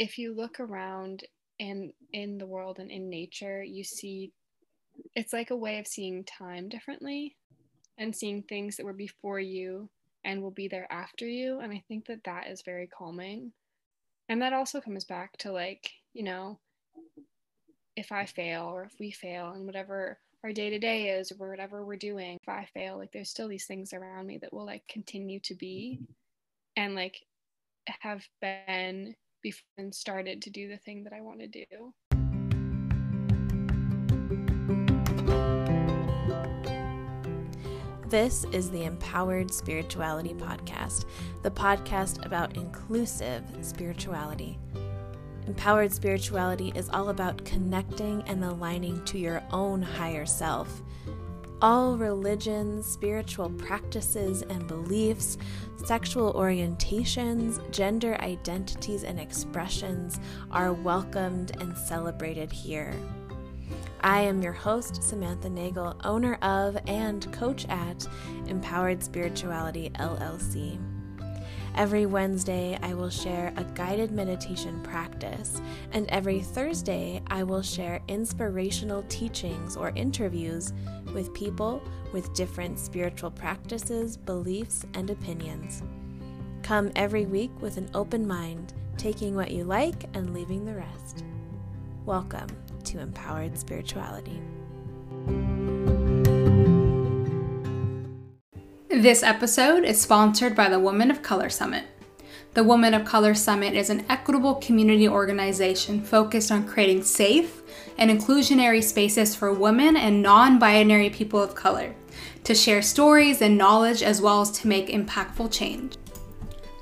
if you look around and in the world and in nature, you see it's like a way of seeing time differently and seeing things that were before you and will be there after you. And I think that that is very calming. And that also comes back to like, you know, if I fail or if we fail and whatever our day to day is or whatever we're doing, if I fail, like there's still these things around me that will like continue to be and like have been before and started to do the thing that I want to do. This is the Empowered Spirituality Podcast, the podcast about inclusive spirituality. Empowered spirituality is all about connecting and aligning to your own higher self. All religions, spiritual practices and beliefs, sexual orientations, gender identities, and expressions are welcomed and celebrated here. I am your host, Samantha Nagel, owner of and coach at Empowered Spirituality LLC. Every Wednesday, I will share a guided meditation practice, and every Thursday, I will share inspirational teachings or interviews with people with different spiritual practices, beliefs, and opinions. Come every week with an open mind, taking what you like and leaving the rest. Welcome to Empowered Spirituality. This episode is sponsored by the Women of Color Summit. The Women of Color Summit is an equitable community organization focused on creating safe and inclusionary spaces for women and non binary people of color to share stories and knowledge as well as to make impactful change.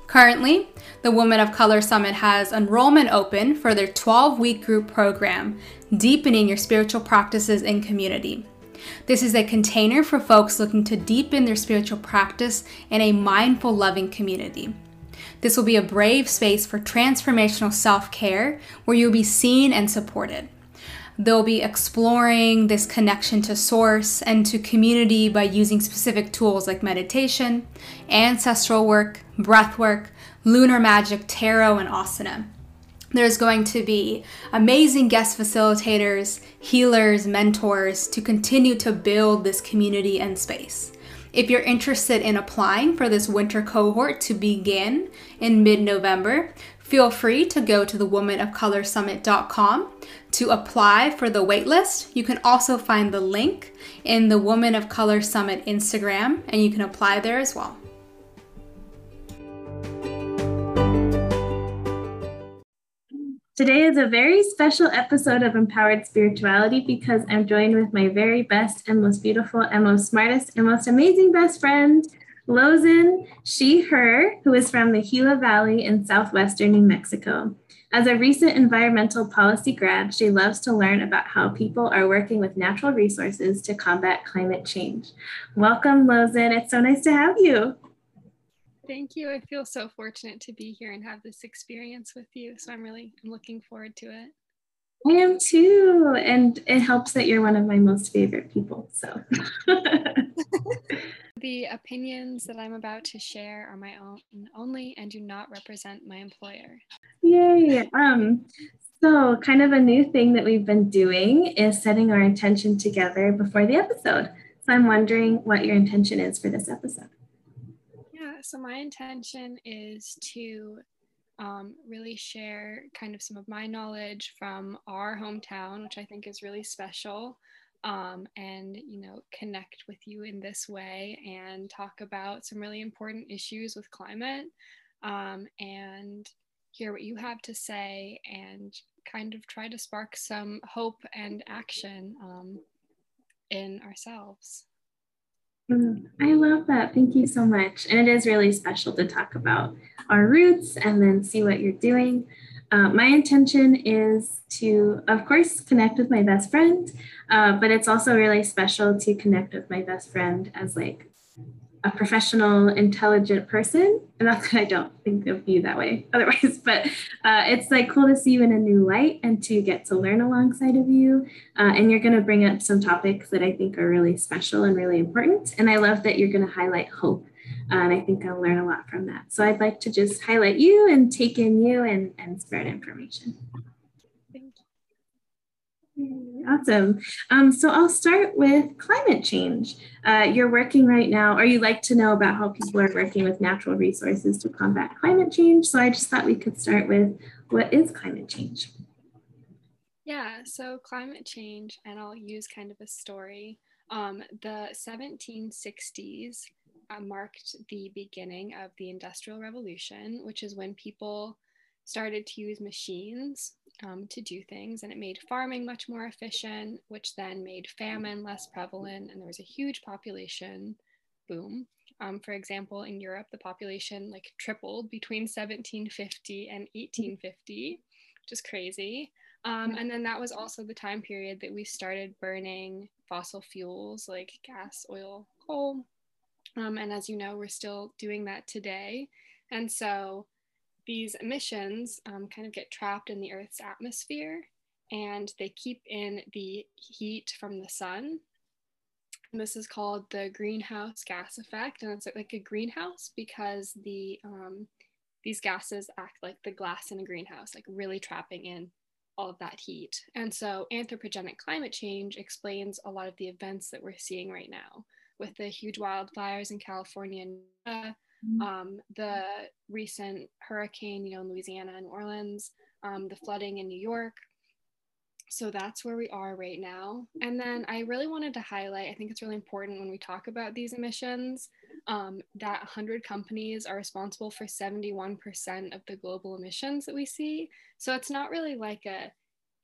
Currently, the Women of Color Summit has enrollment open for their 12 week group program, Deepening Your Spiritual Practices in Community. This is a container for folks looking to deepen their spiritual practice in a mindful, loving community. This will be a brave space for transformational self care where you'll be seen and supported. They'll be exploring this connection to source and to community by using specific tools like meditation, ancestral work, breath work, lunar magic, tarot, and asana. There's going to be amazing guest facilitators, healers, mentors to continue to build this community and space. If you're interested in applying for this winter cohort to begin in mid November, feel free to go to thewomanofcolorsummit.com to apply for the waitlist. You can also find the link in the Woman of Color Summit Instagram, and you can apply there as well. Today is a very special episode of Empowered Spirituality because I'm joined with my very best and most beautiful and most smartest and most amazing best friend, Lozen, she, her, who is from the Gila Valley in southwestern New Mexico. As a recent environmental policy grad, she loves to learn about how people are working with natural resources to combat climate change. Welcome, Lozen. It's so nice to have you. Thank you. I feel so fortunate to be here and have this experience with you. So I'm really I'm looking forward to it. I am too. And it helps that you're one of my most favorite people. So the opinions that I'm about to share are my own only and do not represent my employer. Yay. Um so kind of a new thing that we've been doing is setting our intention together before the episode. So I'm wondering what your intention is for this episode so my intention is to um, really share kind of some of my knowledge from our hometown, which I think is really special, um, and you know connect with you in this way and talk about some really important issues with climate, um, and hear what you have to say, and kind of try to spark some hope and action um, in ourselves. Mm, I love that. Thank you so much. And it is really special to talk about our roots and then see what you're doing. Uh, my intention is to, of course, connect with my best friend, uh, but it's also really special to connect with my best friend as like a professional, intelligent person. And not that I don't think of you that way otherwise, but uh, it's like cool to see you in a new light and to get to learn alongside of you. Uh, and you're going to bring up some topics that I think are really special and really important. And I love that you're going to highlight hope Uh, and I think I'll learn a lot from that. So I'd like to just highlight you and take in you and, and spread information. Awesome. Um, so I'll start with climate change. Uh, you're working right now, or you like to know about how people are working with natural resources to combat climate change. So I just thought we could start with what is climate change? Yeah, so climate change, and I'll use kind of a story. Um, the 1760s uh, marked the beginning of the Industrial Revolution, which is when people started to use machines um, to do things, and it made farming much more efficient, which then made famine less prevalent, and there was a huge population boom. Um, for example, in Europe, the population like tripled between 1750 and 1850, which is crazy. Um, and then that was also the time period that we started burning fossil fuels like gas, oil, coal. Um, and as you know, we're still doing that today. And so these emissions um, kind of get trapped in the Earth's atmosphere and they keep in the heat from the sun. And this is called the greenhouse gas effect. And it's like a greenhouse because the um, these gases act like the glass in a greenhouse, like really trapping in all of that heat. And so anthropogenic climate change explains a lot of the events that we're seeing right now with the huge wildfires in California and Mm-hmm. um, the recent hurricane, you know, in Louisiana and Orleans, um, the flooding in New York. So that's where we are right now. And then I really wanted to highlight, I think it's really important when we talk about these emissions, um, that 100 companies are responsible for 71% of the global emissions that we see. So it's not really like a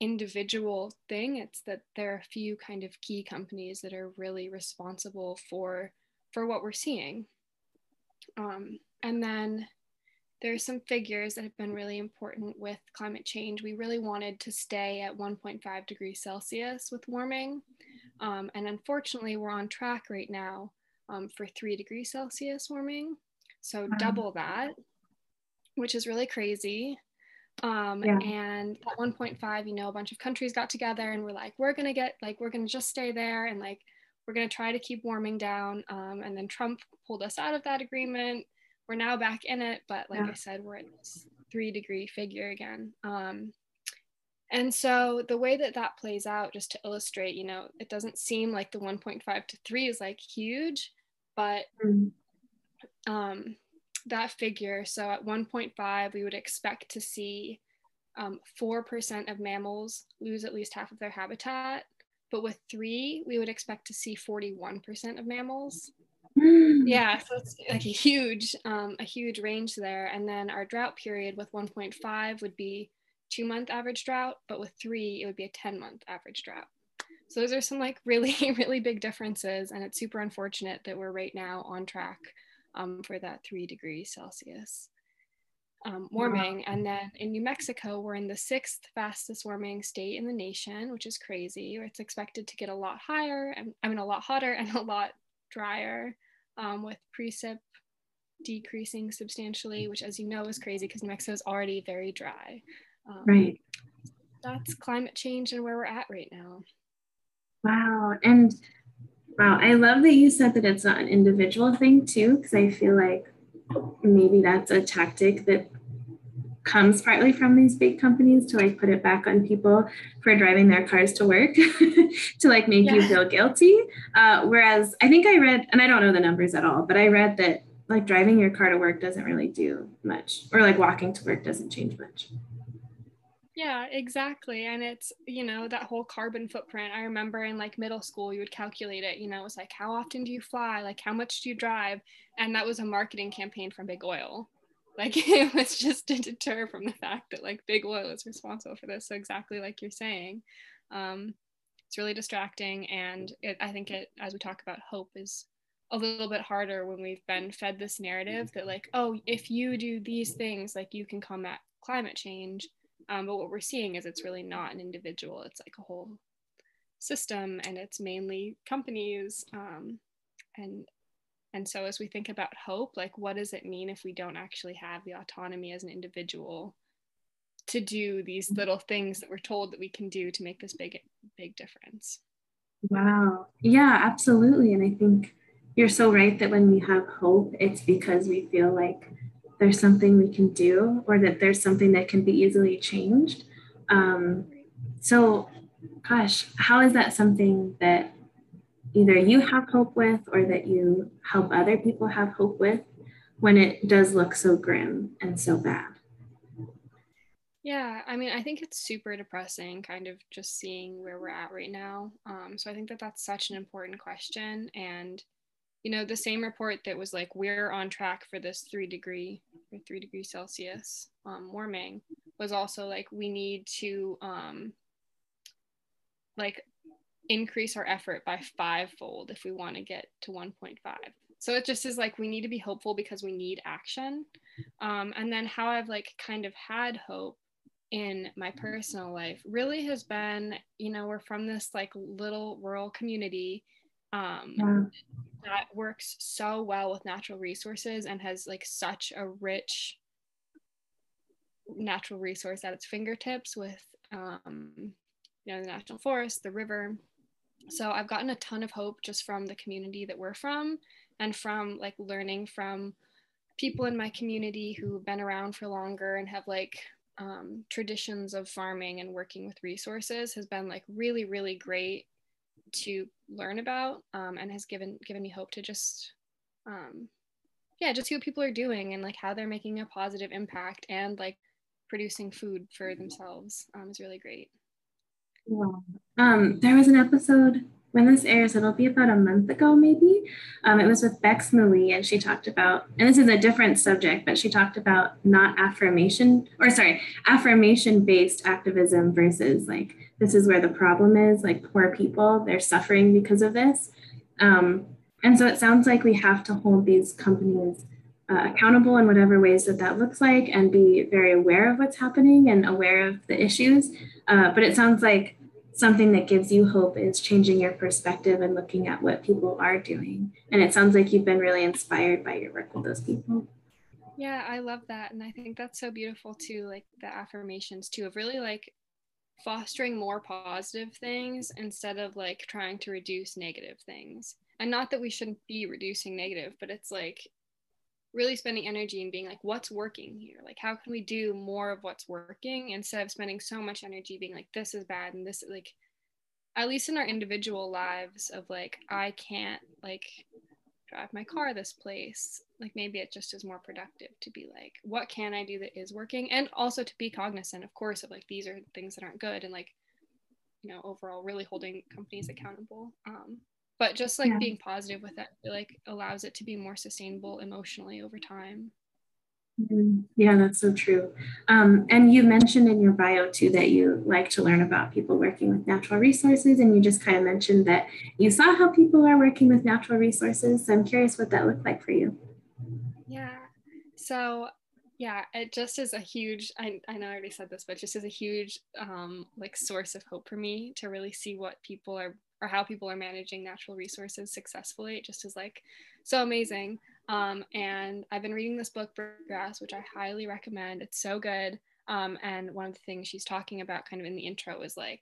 individual thing, it's that there are a few kind of key companies that are really responsible for for what we're seeing. Um, and then there's some figures that have been really important with climate change. We really wanted to stay at 1.5 degrees Celsius with warming. Um, and unfortunately, we're on track right now um, for 3 degrees Celsius warming. So double that, which is really crazy. Um, yeah. And at 1.5, you know, a bunch of countries got together and we're like, we're going to get, like, we're going to just stay there and like we're going to try to keep warming down. Um, and then Trump pulled us out of that agreement. We're now back in it, but like yeah. I said, we're at this three degree figure again. Um, and so the way that that plays out, just to illustrate, you know, it doesn't seem like the 1.5 to 3 is like huge, but mm-hmm. um, that figure, so at 1.5, we would expect to see um, 4% of mammals lose at least half of their habitat. But with three, we would expect to see 41% of mammals. Mm. Yeah, so it's like a huge, um, a huge range there. And then our drought period with 1.5 would be two month average drought, but with three, it would be a 10 month average drought. So those are some like really, really big differences. And it's super unfortunate that we're right now on track um, for that three degrees Celsius um, warming. And then in New Mexico, we're in the sixth fastest warming state in the nation, which is crazy. It's expected to get a lot higher, and I mean, a lot hotter and a lot drier um, with precip decreasing substantially, which, as you know, is crazy because New Mexico is already very dry. Um, right. That's climate change and where we're at right now. Wow. And wow, I love that you said that it's not an individual thing, too, because I feel like maybe that's a tactic that comes partly from these big companies to like put it back on people for driving their cars to work to like make yeah. you feel guilty uh, whereas i think i read and i don't know the numbers at all but i read that like driving your car to work doesn't really do much or like walking to work doesn't change much yeah, exactly. And it's, you know, that whole carbon footprint. I remember in like middle school, you would calculate it, you know, it's like, how often do you fly? Like, how much do you drive? And that was a marketing campaign from Big Oil. Like, it was just to deter from the fact that like Big Oil is responsible for this. So, exactly like you're saying, um, it's really distracting. And it, I think it, as we talk about hope, is a little bit harder when we've been fed this narrative that, like, oh, if you do these things, like, you can combat climate change um, but what we're seeing is it's really not an individual, it's like a whole system and it's mainly companies. Um, and and so as we think about hope, like what does it mean if we don't actually have the autonomy as an individual to do these little things that we're told that we can do to make this big big difference? Wow. Yeah, absolutely. And I think you're so right that when we have hope, it's because we feel like there's something we can do or that there's something that can be easily changed. Um, so, gosh, how is that something that either you have hope with or that you help other people have hope with when it does look so grim and so bad? Yeah, I mean, I think it's super depressing, kind of just seeing where we're at right now. Um, so I think that that's such an important question. And, you know, the same report that was like, we're on track for this three degree or three degrees Celsius um, warming was also like, we need to, um, like, increase our effort by fivefold if we want to get to 1.5. So it just is like, we need to be hopeful because we need action. Um, and then how I've like kind of had hope in my personal life really has been you know we're from this like little rural community um yeah. that works so well with natural resources and has like such a rich natural resource at its fingertips with um you know the national forest the river so i've gotten a ton of hope just from the community that we're from and from like learning from people in my community who've been around for longer and have like um, traditions of farming and working with resources has been like really really great to learn about um, and has given given me hope to just um, yeah just see what people are doing and like how they're making a positive impact and like producing food for themselves um, is really great wow. um, there was an episode when this airs, it'll be about a month ago, maybe. Um, it was with Bex Malie, and she talked about, and this is a different subject, but she talked about not affirmation, or sorry, affirmation based activism versus like, this is where the problem is, like poor people, they're suffering because of this. Um, and so it sounds like we have to hold these companies uh, accountable in whatever ways that that looks like and be very aware of what's happening and aware of the issues. Uh, but it sounds like something that gives you hope is changing your perspective and looking at what people are doing. And it sounds like you've been really inspired by your work with those people. Yeah, I love that. And I think that's so beautiful too, like the affirmations too, of really like fostering more positive things instead of like trying to reduce negative things. And not that we shouldn't be reducing negative, but it's like really spending energy and being like what's working here? Like how can we do more of what's working instead of spending so much energy being like this is bad and this like at least in our individual lives of like i can't like drive my car this place like maybe it just is more productive to be like what can i do that is working? And also to be cognizant of course of like these are things that aren't good and like you know overall really holding companies accountable. Um but just like yeah. being positive with it like allows it to be more sustainable emotionally over time mm-hmm. yeah that's so true um, and you mentioned in your bio too that you like to learn about people working with natural resources and you just kind of mentioned that you saw how people are working with natural resources so i'm curious what that looked like for you yeah so yeah it just is a huge I, I know i already said this but just is a huge um, like source of hope for me to really see what people are or how people are managing natural resources successfully. It just is like so amazing. Um, and I've been reading this book, Grass, which I highly recommend. It's so good. Um, and one of the things she's talking about kind of in the intro is like,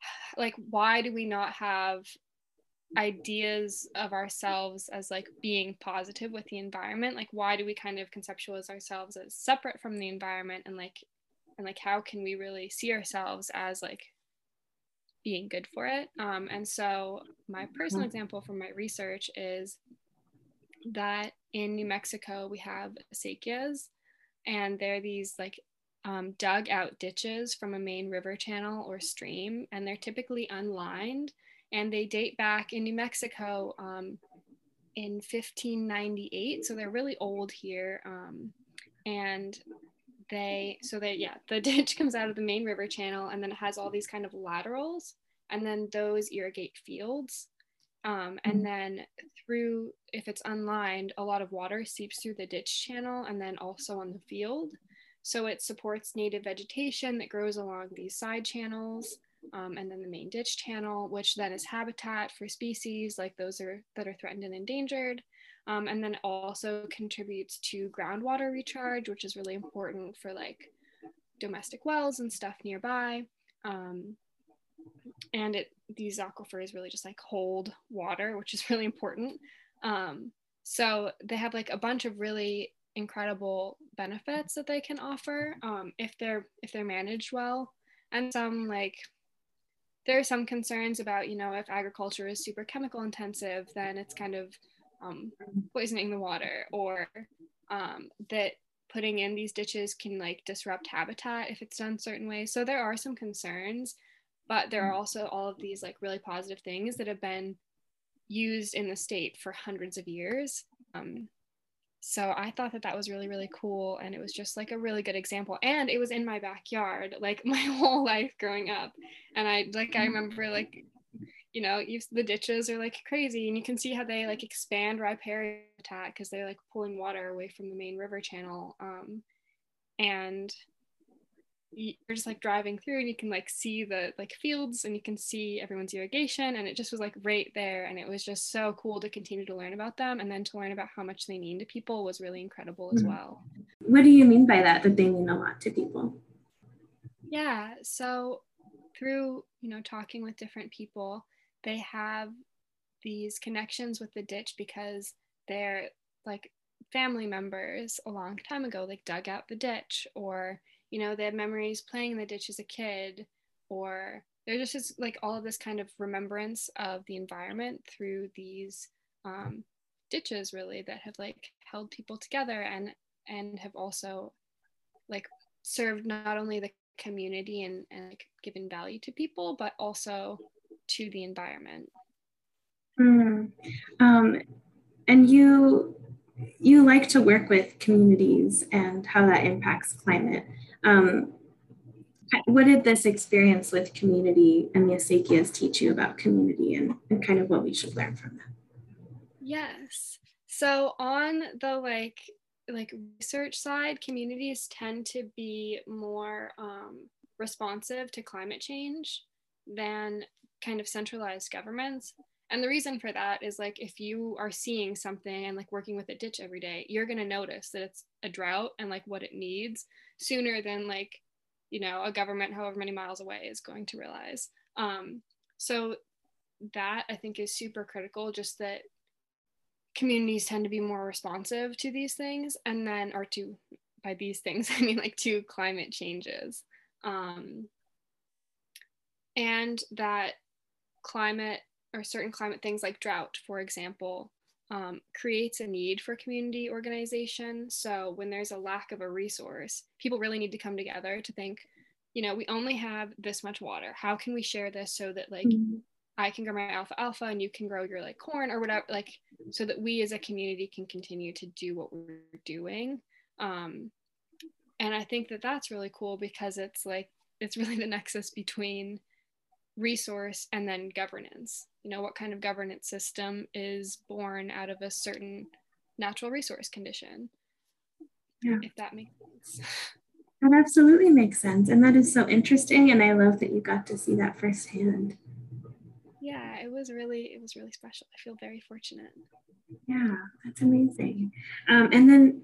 like why do we not have ideas of ourselves as like being positive with the environment like why do we kind of conceptualize ourselves as separate from the environment and like and like how can we really see ourselves as like being good for it. Um, and so, my personal mm-hmm. example from my research is that in New Mexico, we have acequias, and they're these like um, dug out ditches from a main river channel or stream, and they're typically unlined. And they date back in New Mexico um, in 1598. So they're really old here. Um, and they so they yeah the ditch comes out of the main river channel and then it has all these kind of laterals and then those irrigate fields. Um, and mm-hmm. then through if it's unlined a lot of water seeps through the ditch channel and then also on the field. So it supports native vegetation that grows along these side channels um, and then the main ditch channel which then is habitat for species like those are that are threatened and endangered um, and then also contributes to groundwater recharge, which is really important for like domestic wells and stuff nearby. Um, and it these aquifers really just like hold water, which is really important. Um, so they have like a bunch of really incredible benefits that they can offer um, if they're if they're managed well, and some like there are some concerns about you know if agriculture is super chemical intensive, then it's kind of um, poisoning the water, or um, that putting in these ditches can like disrupt habitat if it's done certain ways. So there are some concerns, but there are also all of these like really positive things that have been used in the state for hundreds of years. Um, so I thought that that was really really cool, and it was just like a really good example. And it was in my backyard, like my whole life growing up, and I like I remember like you know you, the ditches are like crazy and you can see how they like expand riparian habitat because they're like pulling water away from the main river channel um, and you're just like driving through and you can like see the like fields and you can see everyone's irrigation and it just was like right there and it was just so cool to continue to learn about them and then to learn about how much they mean to people was really incredible as mm-hmm. well what do you mean by that that they mean a lot to people yeah so through you know talking with different people they have these connections with the ditch because they're like family members a long time ago like dug out the ditch or you know they have memories playing in the ditch as a kid or they're just, just like all of this kind of remembrance of the environment through these um, ditches really that have like held people together and and have also like served not only the community and, and like given value to people but also to the environment. Mm. Um, and you you like to work with communities and how that impacts climate. Um, what did this experience with community and the acequias teach you about community and, and kind of what we should learn from them? Yes. So on the like like research side, communities tend to be more um, responsive to climate change than kind of centralized governments. And the reason for that is like if you are seeing something and like working with a ditch every day, you're going to notice that it's a drought and like what it needs sooner than like, you know, a government however many miles away is going to realize. Um, so that I think is super critical, just that communities tend to be more responsive to these things and then, or to, by these things, I mean like to climate changes. Um, and that climate or certain climate things like drought, for example, um, creates a need for community organization. So when there's a lack of a resource, people really need to come together to think, you know, we only have this much water. How can we share this so that like mm-hmm. I can grow my alfalfa and you can grow your like corn or whatever, like so that we as a community can continue to do what we're doing. Um, and I think that that's really cool because it's like it's really the nexus between resource and then governance. You know what kind of governance system is born out of a certain natural resource condition? Yeah. if that makes sense. That absolutely makes sense and that is so interesting and i love that you got to see that firsthand. Yeah it was really it was really special. I feel very fortunate. Yeah that's amazing. Um, and then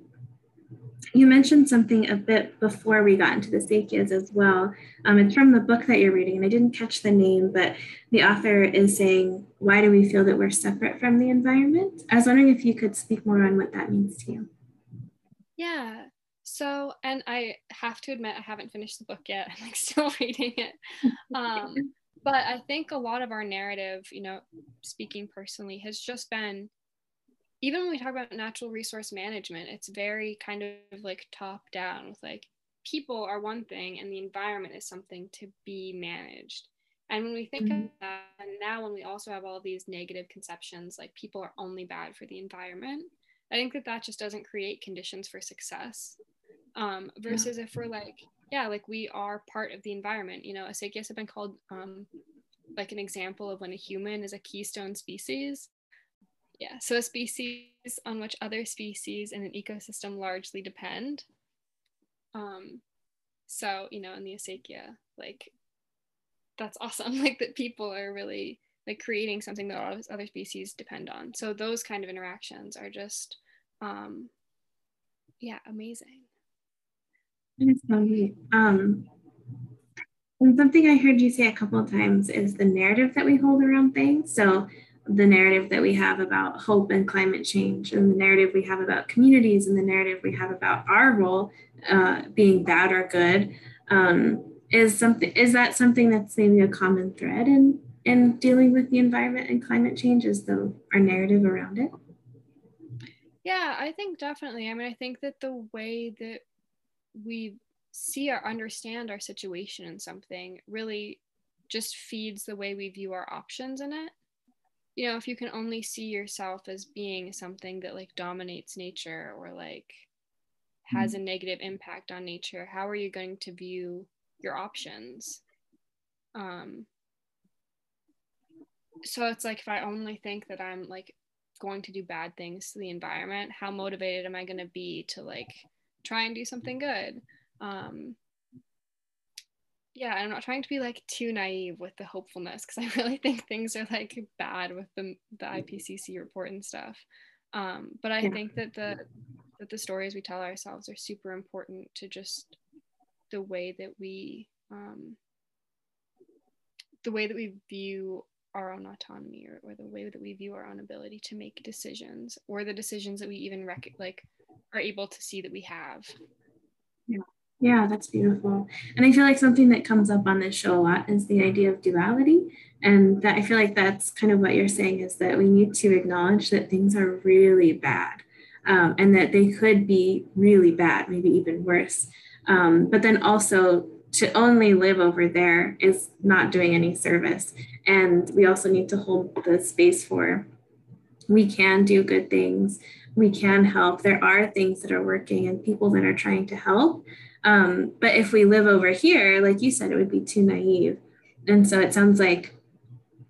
you mentioned something a bit before we got into the acequias as well. Um, it's from the book that you're reading, and I didn't catch the name, but the author is saying, Why do we feel that we're separate from the environment? I was wondering if you could speak more on what that means to you. Yeah. So, and I have to admit, I haven't finished the book yet. I'm like still reading it. Um, but I think a lot of our narrative, you know, speaking personally, has just been even when we talk about natural resource management, it's very kind of like top down with like people are one thing and the environment is something to be managed. And when we think mm-hmm. of that, and now when we also have all these negative conceptions, like people are only bad for the environment, I think that that just doesn't create conditions for success. Um, versus yeah. if we're like, yeah, like we are part of the environment. You know, acequias have been called um, like an example of when a human is a keystone species. Yeah, so a species on which other species in an ecosystem largely depend. Um, so, you know, in the acequia, like that's awesome. Like that people are really like creating something that all other species depend on. So those kind of interactions are just, um, yeah, amazing. Um, And something I heard you say a couple of times is the narrative that we hold around things. So the narrative that we have about hope and climate change, and the narrative we have about communities, and the narrative we have about our role uh, being bad or good, um, is something. Is that something that's maybe a common thread in in dealing with the environment and climate change? Is the our narrative around it? Yeah, I think definitely. I mean, I think that the way that we see or understand our situation in something really just feeds the way we view our options in it. You know, if you can only see yourself as being something that like dominates nature or like has mm-hmm. a negative impact on nature, how are you going to view your options? Um, so it's like if I only think that I'm like going to do bad things to the environment, how motivated am I going to be to like try and do something good? Um, yeah, I'm not trying to be like too naive with the hopefulness because I really think things are like bad with the the IPCC report and stuff. Um, but I yeah. think that the that the stories we tell ourselves are super important to just the way that we um, the way that we view our own autonomy or, or the way that we view our own ability to make decisions or the decisions that we even rec- like are able to see that we have yeah that's beautiful and i feel like something that comes up on this show a lot is the idea of duality and that i feel like that's kind of what you're saying is that we need to acknowledge that things are really bad um, and that they could be really bad maybe even worse um, but then also to only live over there is not doing any service. And we also need to hold the space for we can do good things, we can help. There are things that are working and people that are trying to help. Um, but if we live over here, like you said, it would be too naive. And so it sounds like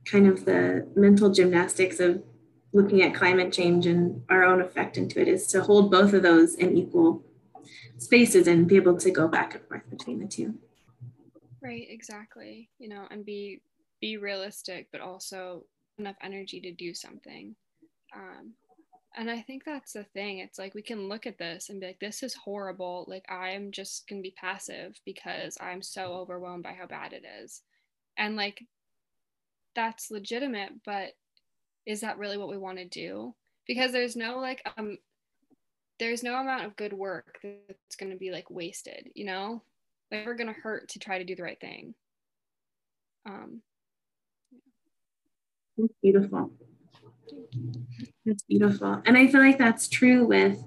kind of the mental gymnastics of looking at climate change and our own effect into it is to hold both of those in equal spaces and be able to go back and forth between the two. Right, exactly. You know, and be be realistic, but also enough energy to do something. Um, and I think that's the thing. It's like we can look at this and be like, this is horrible. Like, I'm just going to be passive because I'm so overwhelmed by how bad it is. And like, that's legitimate, but is that really what we want to do? Because there's no like, um, there's no amount of good work that's going to be like wasted, you know? never going to hurt to try to do the right thing. Um, that's beautiful. That's beautiful. And I feel like that's true with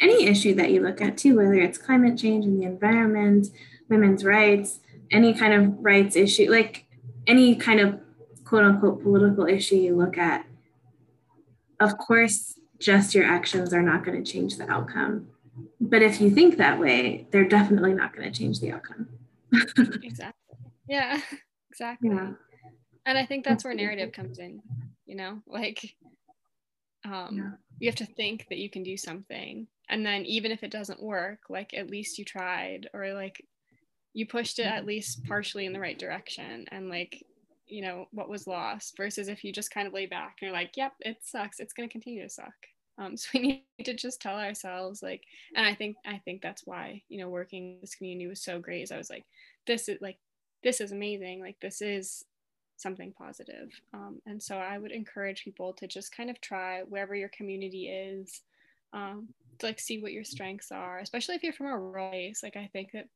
any issue that you look at too, whether it's climate change and the environment, women's rights, any kind of rights issue, like any kind of quote unquote political issue you look at. Of course, just your actions are not going to change the outcome but if you think that way, they're definitely not going to change the outcome. exactly. Yeah, exactly. Yeah. And I think that's where narrative comes in, you know, like um, yeah. you have to think that you can do something. And then even if it doesn't work, like at least you tried or like you pushed it at least partially in the right direction and like you know what was lost versus if you just kind of lay back and you're like yep it sucks it's going to continue to suck um, so we need to just tell ourselves like, and I think I think that's why you know working this community was so great. Is I was like, this is like, this is amazing. Like this is something positive. Um, and so I would encourage people to just kind of try wherever your community is, um, to like see what your strengths are, especially if you're from a rural place. Like I think that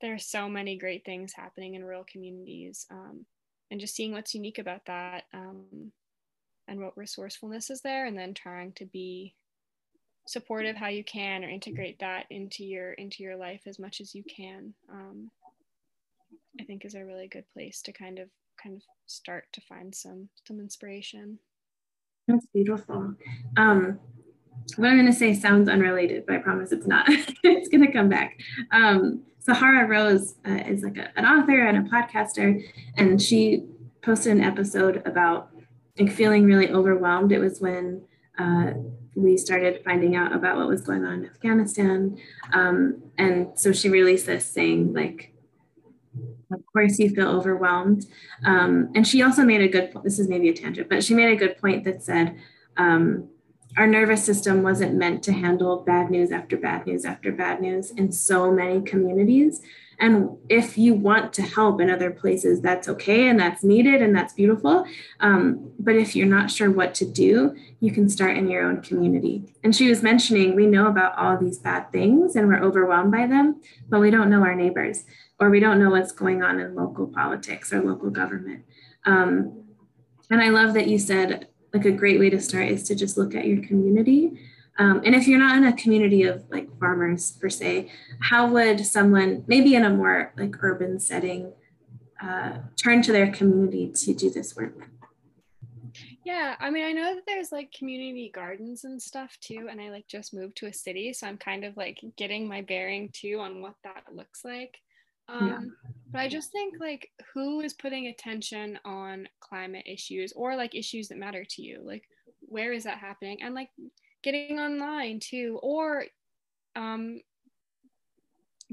there are so many great things happening in rural communities. Um, and just seeing what's unique about that um, and what resourcefulness is there and then trying to be supportive how you can or integrate that into your into your life as much as you can um, i think is a really good place to kind of kind of start to find some some inspiration that's beautiful um, what i'm going to say sounds unrelated but i promise it's not it's going to come back um, sahara rose uh, is like a, an author and a podcaster and she posted an episode about like feeling really overwhelmed. It was when uh, we started finding out about what was going on in Afghanistan. Um, and so she released this saying, like, of course you feel overwhelmed. Um, and she also made a good point. This is maybe a tangent, but she made a good point that said, um, our nervous system wasn't meant to handle bad news after bad news after bad news in so many communities. And if you want to help in other places, that's okay and that's needed and that's beautiful. Um, but if you're not sure what to do, you can start in your own community. And she was mentioning we know about all these bad things and we're overwhelmed by them, but we don't know our neighbors or we don't know what's going on in local politics or local government. Um, and I love that you said like a great way to start is to just look at your community um, and if you're not in a community of like farmers per se, how would someone, maybe in a more like urban setting, uh, turn to their community to do this work? Yeah, I mean, I know that there's like community gardens and stuff too, and I like just moved to a city, so I'm kind of like getting my bearing too on what that looks like. Um, yeah. But I just think like who is putting attention on climate issues or like issues that matter to you? Like, where is that happening? And like, getting online too or um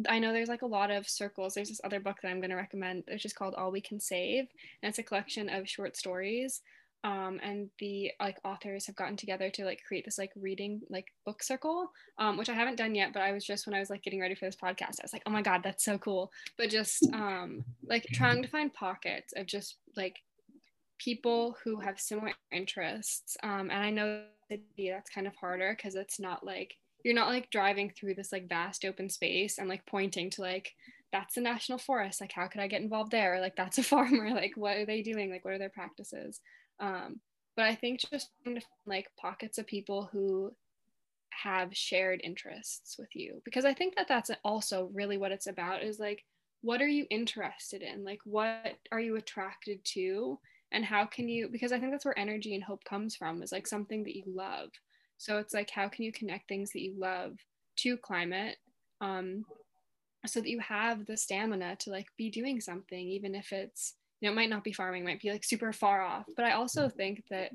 I know there's like a lot of circles. There's this other book that I'm going to recommend. It's just called All We Can Save, and it's a collection of short stories. Um, and the like authors have gotten together to like create this like reading like book circle, um, which I haven't done yet. But I was just when I was like getting ready for this podcast, I was like, oh my god, that's so cool. But just um, like trying to find pockets of just like people who have similar interests. Um, and I know that's kind of harder because it's not like you're not like driving through this like vast open space and like pointing to like that's a national forest like how could i get involved there? Like that's a farmer like what are they doing? Like what are their practices? Um but i think just like pockets of people who have shared interests with you because i think that that's also really what it's about is like what are you interested in? Like what are you attracted to and how can you because i think that's where energy and hope comes from is like something that you love. So it's like how can you connect things that you love to climate um, so that you have the stamina to like be doing something even if it's you know it might not be farming might be like super far off. But i also think that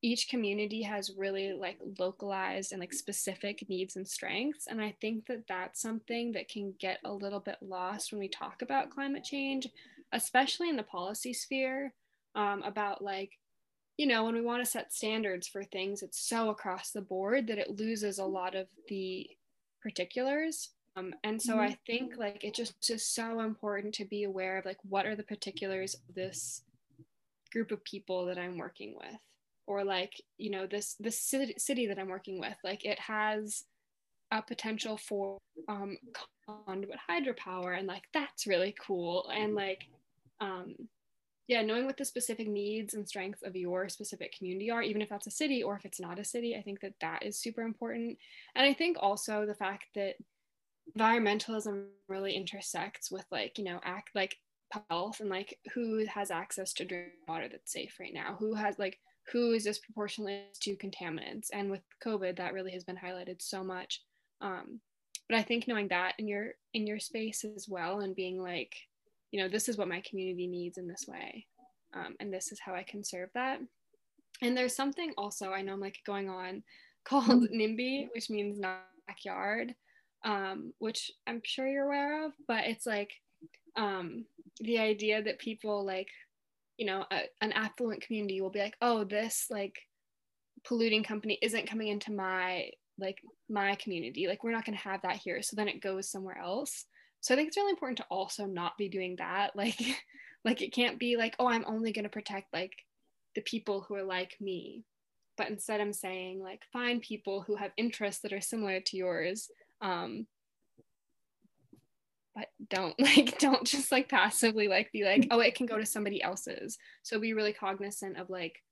each community has really like localized and like specific needs and strengths. And i think that that's something that can get a little bit lost when we talk about climate change especially in the policy sphere um, about like you know when we want to set standards for things it's so across the board that it loses a lot of the particulars. Um, and so mm-hmm. i think like it just is so important to be aware of like what are the particulars of this group of people that i'm working with or like you know this this city, city that i'm working with. Like it has a potential for um conduit hydropower and like that's really cool. And like um yeah, knowing what the specific needs and strengths of your specific community are, even if that's a city or if it's not a city, I think that that is super important. And I think also the fact that environmentalism really intersects with like, you know, act like health and like who has access to drinking water that's safe right now, who has like who is disproportionately to contaminants. And with COVID, that really has been highlighted so much. Um, but I think knowing that in your in your space as well and being like you know, this is what my community needs in this way. Um, and this is how I can serve that. And there's something also I know I'm like going on called. NIMBY, which means not backyard, um, which I'm sure you're aware of, but it's like um, the idea that people like, you know, a, an affluent community will be like, oh, this like polluting company isn't coming into my like my community. Like we're not going to have that here. So then it goes somewhere else so i think it's really important to also not be doing that like like it can't be like oh i'm only going to protect like the people who are like me. But instead i'm saying like find people who have interests that are similar to yours um but don't like don't just like passively like be like oh it can go to somebody else's. So be really cognizant of like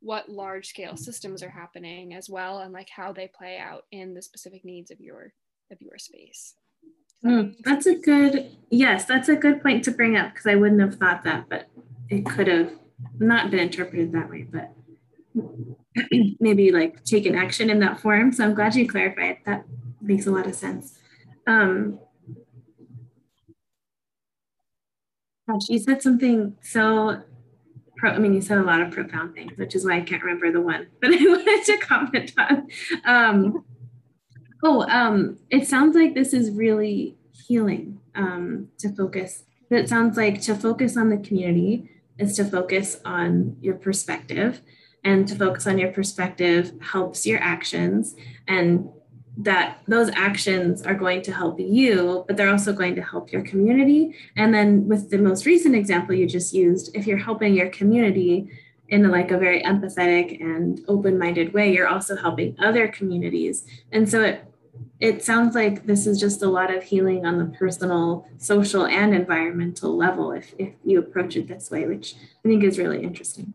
what large scale systems are happening as well and like how they play out in the specific needs of your of your space Mm, that's a good, yes, that's a good point to bring up because I wouldn't have thought that, but it could have not been interpreted that way, but maybe like taken action in that form. So I'm glad you clarified. That makes a lot of sense. Um, gosh, you said something so, pro- I mean, you said a lot of profound things, which is why I can't remember the one, but I wanted to comment on. Um, Oh, um, it sounds like this is really healing um, to focus. It sounds like to focus on the community is to focus on your perspective, and to focus on your perspective helps your actions. And that those actions are going to help you, but they're also going to help your community. And then with the most recent example you just used, if you're helping your community in like a very empathetic and open-minded way, you're also helping other communities. And so it it sounds like this is just a lot of healing on the personal, social, and environmental level if, if you approach it this way, which I think is really interesting.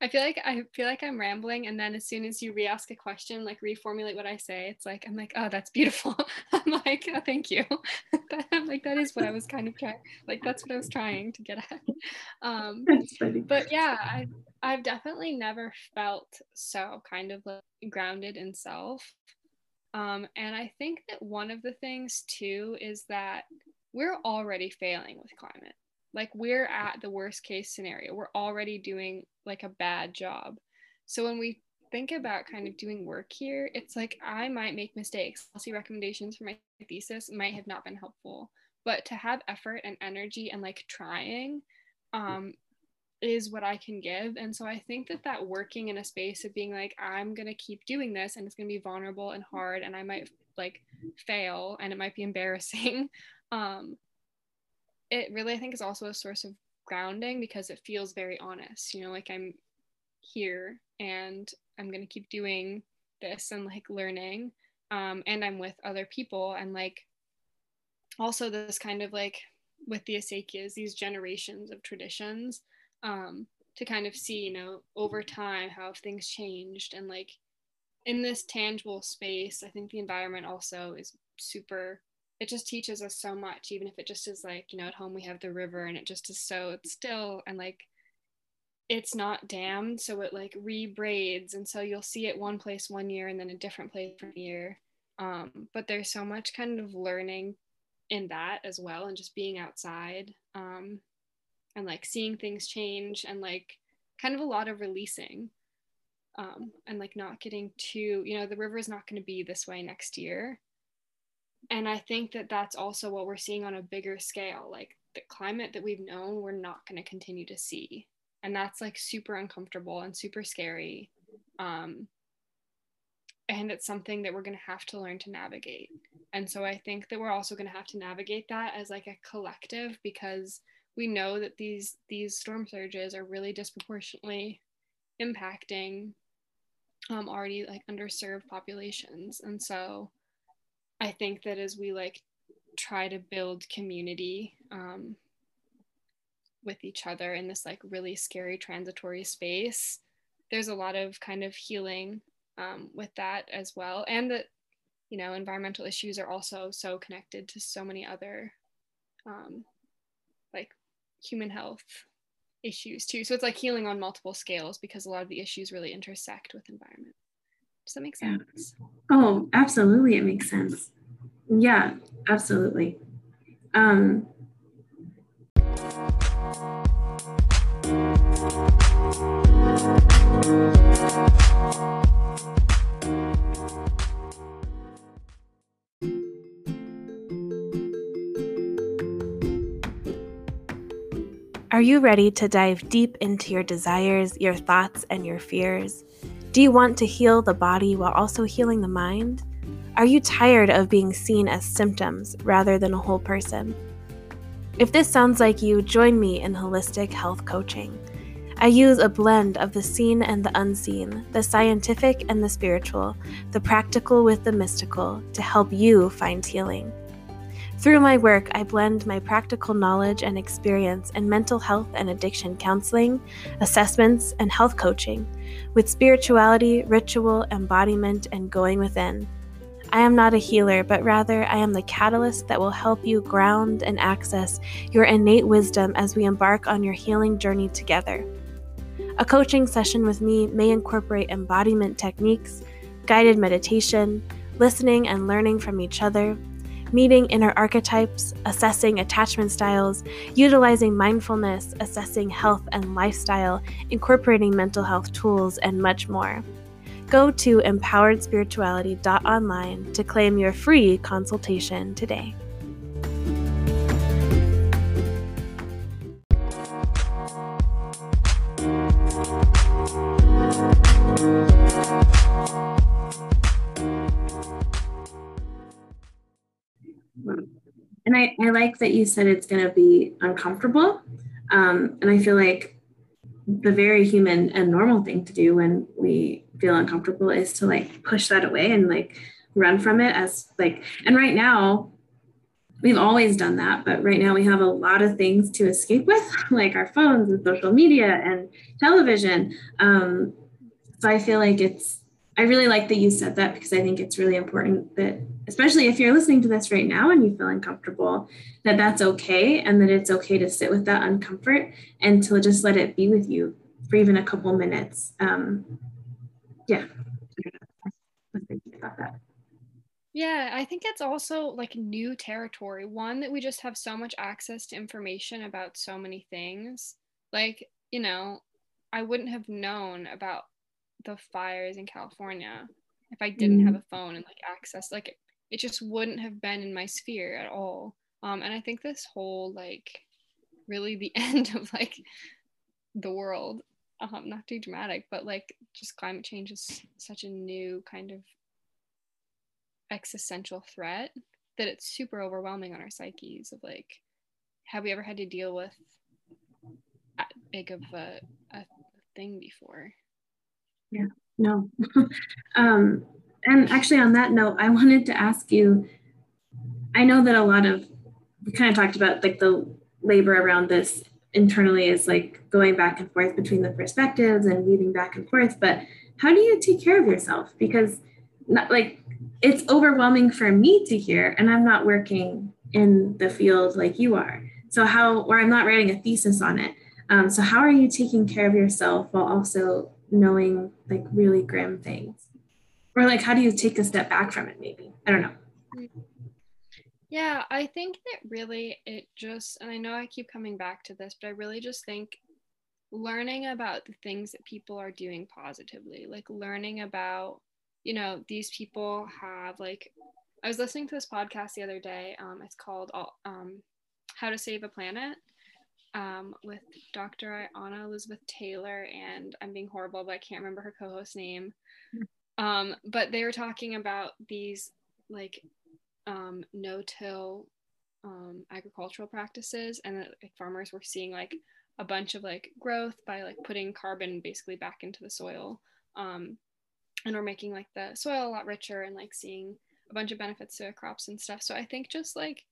I feel like I feel like I'm rambling, and then as soon as you re-ask a question, like reformulate what I say, it's like I'm like, oh, that's beautiful. I'm like, oh, thank you. I'm like, that is what I was kind of trying. Like that's what I was trying to get at. Um, but yeah, I I've definitely never felt so kind of like grounded in self. Um, and I think that one of the things too is that we're already failing with climate like we're at the worst case scenario we're already doing like a bad job. So when we think about kind of doing work here it's like i might make mistakes. See recommendations for my thesis might have not been helpful but to have effort and energy and like trying um is what i can give. And so i think that that working in a space of being like i'm going to keep doing this and it's going to be vulnerable and hard and i might like fail and it might be embarrassing um it really I think is also a source of grounding because it feels very honest. You know, like I'm here and I'm gonna keep doing this and like learning. Um, and I'm with other people and like also this kind of like with the Acequias, these generations of traditions, um, to kind of see, you know, over time how things changed and like in this tangible space, I think the environment also is super it just teaches us so much even if it just is like you know at home we have the river and it just is so still and like it's not dammed so it like rebraids and so you'll see it one place one year and then a different place a year. Um, but there's so much kind of learning in that as well and just being outside um, and like seeing things change and like kind of a lot of releasing um, and like not getting too you know the river is not going to be this way next year and i think that that's also what we're seeing on a bigger scale like the climate that we've known we're not going to continue to see. And that's like super uncomfortable and super scary. Um, and it's something that we're going to have to learn to navigate. And so i think that we're also going to have to navigate that as like a collective because we know that these these storm surges are really disproportionately impacting um, already like underserved populations. And so I think that as we like try to build community um, with each other in this like really scary transitory space, there's a lot of kind of healing um, with that as well. And that, you know, environmental issues are also so connected to so many other um, like human health issues too. So it's like healing on multiple scales because a lot of the issues really intersect with environment. Does that make sense? Oh, absolutely. It makes sense. Yeah, absolutely. Um, Are you ready to dive deep into your desires, your thoughts, and your fears? Do you want to heal the body while also healing the mind? Are you tired of being seen as symptoms rather than a whole person? If this sounds like you, join me in holistic health coaching. I use a blend of the seen and the unseen, the scientific and the spiritual, the practical with the mystical to help you find healing. Through my work, I blend my practical knowledge and experience in mental health and addiction counseling, assessments, and health coaching with spirituality, ritual, embodiment, and going within. I am not a healer, but rather I am the catalyst that will help you ground and access your innate wisdom as we embark on your healing journey together. A coaching session with me may incorporate embodiment techniques, guided meditation, listening and learning from each other, meeting inner archetypes, assessing attachment styles, utilizing mindfulness, assessing health and lifestyle, incorporating mental health tools, and much more. Go to empoweredspirituality.online to claim your free consultation today. I, I like that you said it's going to be uncomfortable. Um, and I feel like the very human and normal thing to do when we feel uncomfortable is to like push that away and like run from it as like, and right now, we've always done that, but right now we have a lot of things to escape with, like our phones and social media and television. Um, so I feel like it's, I really like that you said that because I think it's really important that, especially if you're listening to this right now and you feel uncomfortable, that that's okay and that it's okay to sit with that uncomfort and to just let it be with you for even a couple minutes. Um, yeah. about that. Yeah, I think it's also like new territory. One that we just have so much access to information about so many things. Like, you know, I wouldn't have known about the fires in California if I didn't mm. have a phone and like access. Like, it, it just wouldn't have been in my sphere at all. Um, and I think this whole like really the end of like the world, um, not too dramatic, but like just climate change is such a new kind of existential threat that it's super overwhelming on our psyches of like have we ever had to deal with that big of a, a thing before yeah no. Um and actually on that note i wanted to ask you i know that a lot of we kind of talked about like the labor around this internally is like going back and forth between the perspectives and weaving back and forth but how do you take care of yourself? Because not like it's overwhelming for me to hear and i'm not working in the field like you are. So how or i'm not writing a thesis on it. Um, so how are you taking care of yourself while also knowing like really grim things. Or like how do you take a step back from it maybe? I don't know. Yeah i think that really it just and i know i keep coming back to this but i really just think learning about the things that people are doing positively like learning about you know, these people have like, I was listening to this podcast the other day. Um, it's called um, How to Save a Planet um, with Dr. Anna Elizabeth Taylor, and I'm being horrible, but I can't remember her co host name. Um, but they were talking about these like um, no till um, agricultural practices, and that like, farmers were seeing like a bunch of like growth by like putting carbon basically back into the soil. Um, and we're making like the soil a lot richer and like seeing a bunch of benefits to crops and stuff. So I think just like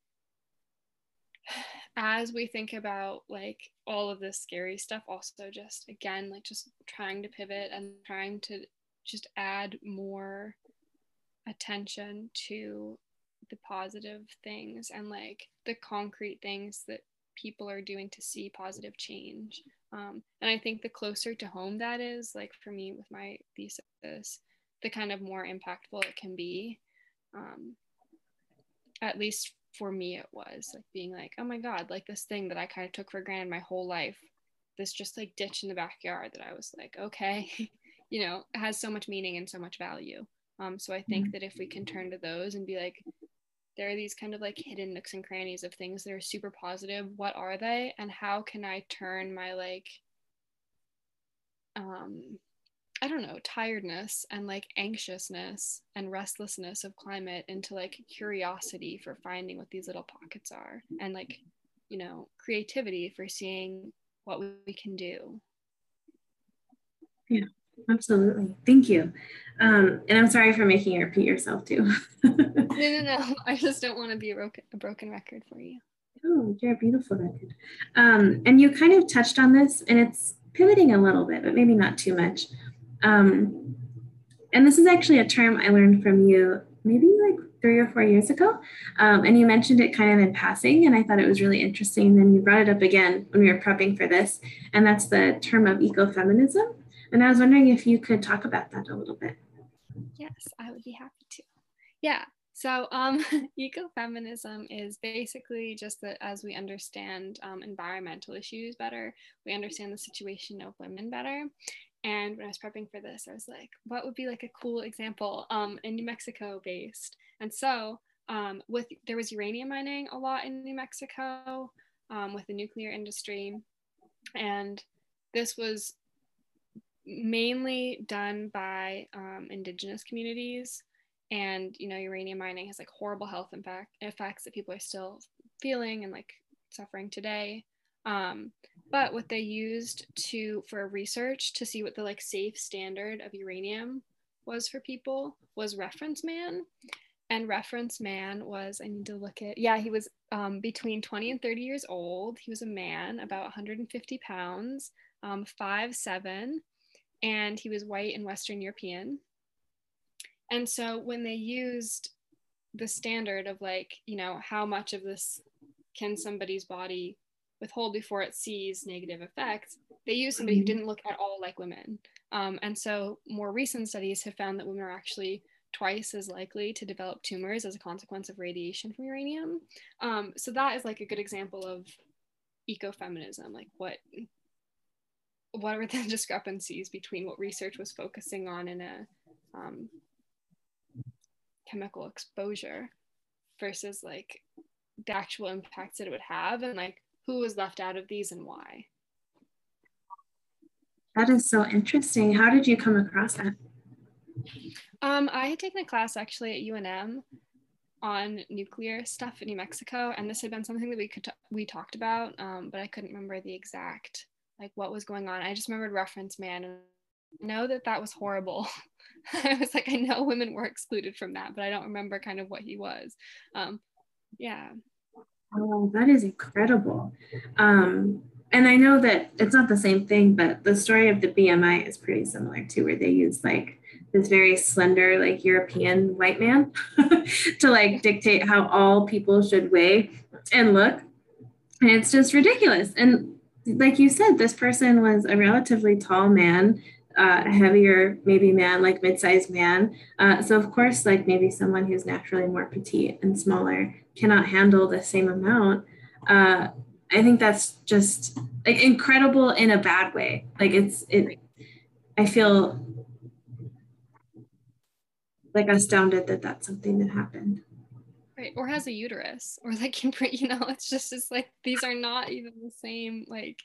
as we think about like all of this scary stuff, also just again, like just trying to pivot and trying to just add more attention to the positive things and like the concrete things that people are doing to see positive change. Um, and I think the closer to home that is, like for me with my thesis, the kind of more impactful it can be. Um, at least for me, it was like being like, oh my God, like this thing that I kind of took for granted my whole life, this just like ditch in the backyard that I was like, okay, you know, has so much meaning and so much value. Um, so I think mm-hmm. that if we can turn to those and be like, there are these kind of like hidden nooks and crannies of things that are super positive what are they and how can i turn my like um i don't know tiredness and like anxiousness and restlessness of climate into like curiosity for finding what these little pockets are and like you know creativity for seeing what we can do yeah absolutely thank you um, and i'm sorry for making you repeat yourself too no, no, no. I just don't want to be a broken, a broken record for you. Oh, you're a beautiful record. Um, and you kind of touched on this, and it's pivoting a little bit, but maybe not too much. Um, and this is actually a term I learned from you maybe like three or four years ago. Um, and you mentioned it kind of in passing, and I thought it was really interesting. And then you brought it up again when we were prepping for this, and that's the term of ecofeminism. And I was wondering if you could talk about that a little bit. Yes, I would be happy to. Yeah, so, um, ecofeminism is basically just that as we understand um, environmental issues better, we understand the situation of women better. And when I was prepping for this, I was like, what would be like a cool example um, in New Mexico based? And so, um, with there was uranium mining a lot in New Mexico um, with the nuclear industry, and this was mainly done by um, indigenous communities and you know uranium mining has like horrible health impact effects that people are still feeling and like suffering today. Um, but what they used to for research to see what the like safe standard of uranium was for people was reference man. And reference man was i need to look at yeah he was um, between 20 and 30 years old. He was a man about 150 pounds um, five seven and he was white and western european. And so when they used the standard of like you know how much of this can somebody's body withhold before it sees negative effects they used somebody who mm-hmm. didn't look at all like women um, and so more recent studies have found that women are actually twice as likely to develop tumors as a consequence of radiation from uranium. Um, so that is like a good example of ecofeminism, like what what are the discrepancies between what research was focusing on in a um, chemical exposure versus like the actual impacts that it would have and like who was left out of these and why. That is so interesting. How did you come across that? Um, I had taken a class actually at UNM on nuclear stuff in New Mexico, and this had been something that we could t- we talked about, um, but I couldn't remember the exact like what was going on. I just remembered reference man and know that that was horrible. I was like, I know women were excluded from that, but I don't remember kind of what he was. Um, yeah. Oh, that is incredible. Um, and I know that it's not the same thing, but the story of the BMI is pretty similar too, where they use like this very slender, like European white man to like dictate how all people should weigh and look. And it's just ridiculous. And like you said, this person was a relatively tall man, uh, heavier maybe man, like mid-sized man. Uh, so of course, like maybe someone who's naturally more petite and smaller cannot handle the same amount. Uh, I think that's just like incredible in a bad way. Like it's it. I feel like astounded that that's something that happened. Right, or has a uterus, or like you know, it's just it's like these are not even the same like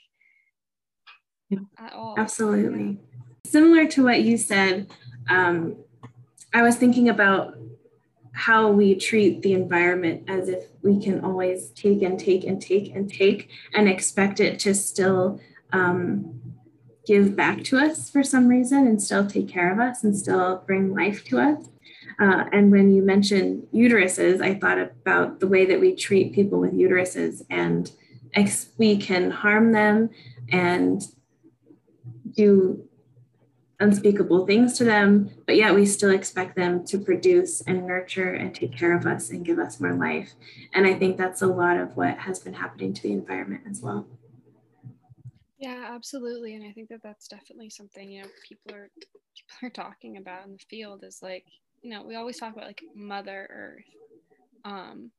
yeah, at all. Absolutely. Yeah. Similar to what you said, um, I was thinking about how we treat the environment as if we can always take and take and take and take and expect it to still um, give back to us for some reason and still take care of us and still bring life to us. Uh, and when you mentioned uteruses, I thought about the way that we treat people with uteruses and ex- we can harm them and do unspeakable things to them, but yet we still expect them to produce and nurture and take care of us and give us more life. And I think that's a lot of what has been happening to the environment as well. Yeah, absolutely. And I think that that's definitely something, you know, people are people are talking about in the field is like, you know, we always talk about like mother earth. Um